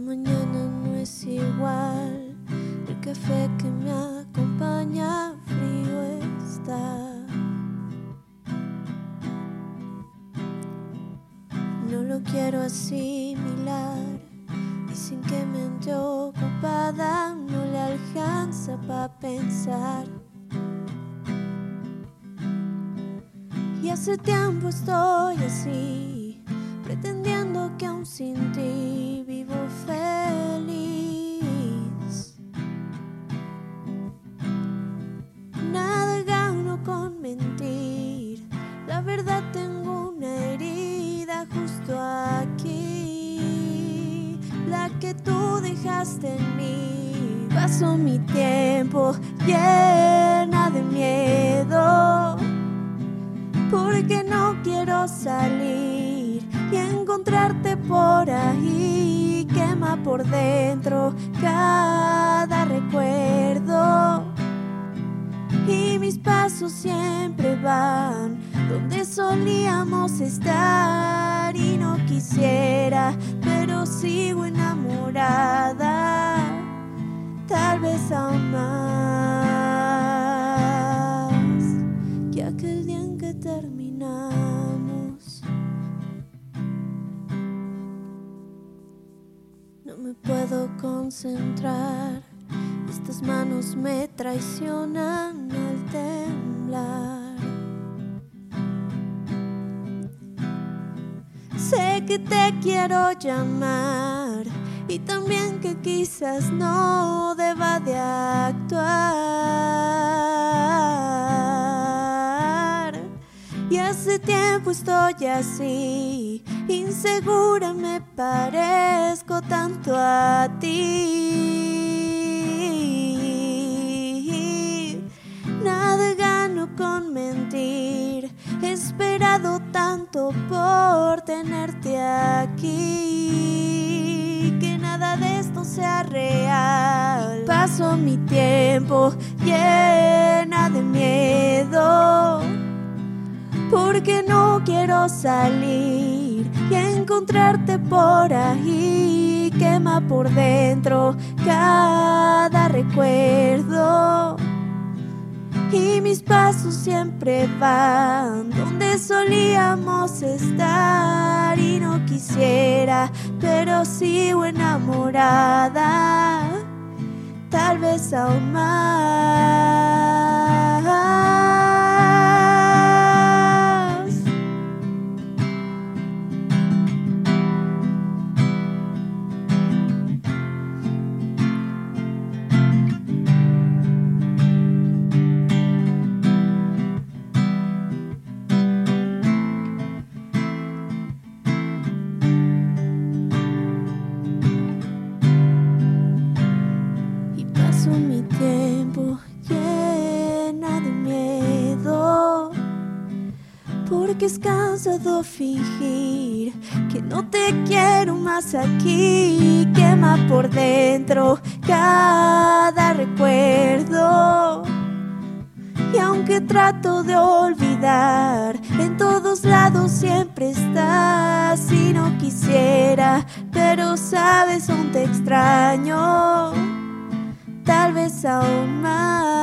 mañana no es igual, el café que me acompaña frío está. No lo quiero asimilar, dicen que mente ocupada no le alcanza para pensar. Y hace tiempo estoy así, pretendiendo que aún sin ti vivo feliz. Nada gano con mentir, la verdad tengo una herida justo aquí, la que tú dejaste en mí. Paso mi tiempo llena de miedo porque no quiero salir y encontrarte por ahí. Quema por dentro cada recuerdo y mis pasos siempre van donde solíamos estar y no quisiera, pero sigo enamorada, tal vez aún más concentrar, estas manos me traicionan al temblar. Sé que te quiero llamar y también que quizás no deba de tiempo estoy así, insegura me parezco tanto a ti. Nada gano con mentir, he esperado tanto por tenerte aquí, que nada de esto sea real. Paso mi tiempo llena de miedo porque no quiero salir y encontrarte por ahí. Quema por dentro cada recuerdo. Y mis pasos siempre van donde solíamos estar y no quisiera, pero sigo enamorada, tal vez aún más. Porque es cansado fingir que no te quiero más aquí quema por dentro cada recuerdo. Y aunque trato de olvidar, en todos lados siempre estás y no quisiera, pero sabes, aún te extraño, tal vez aún más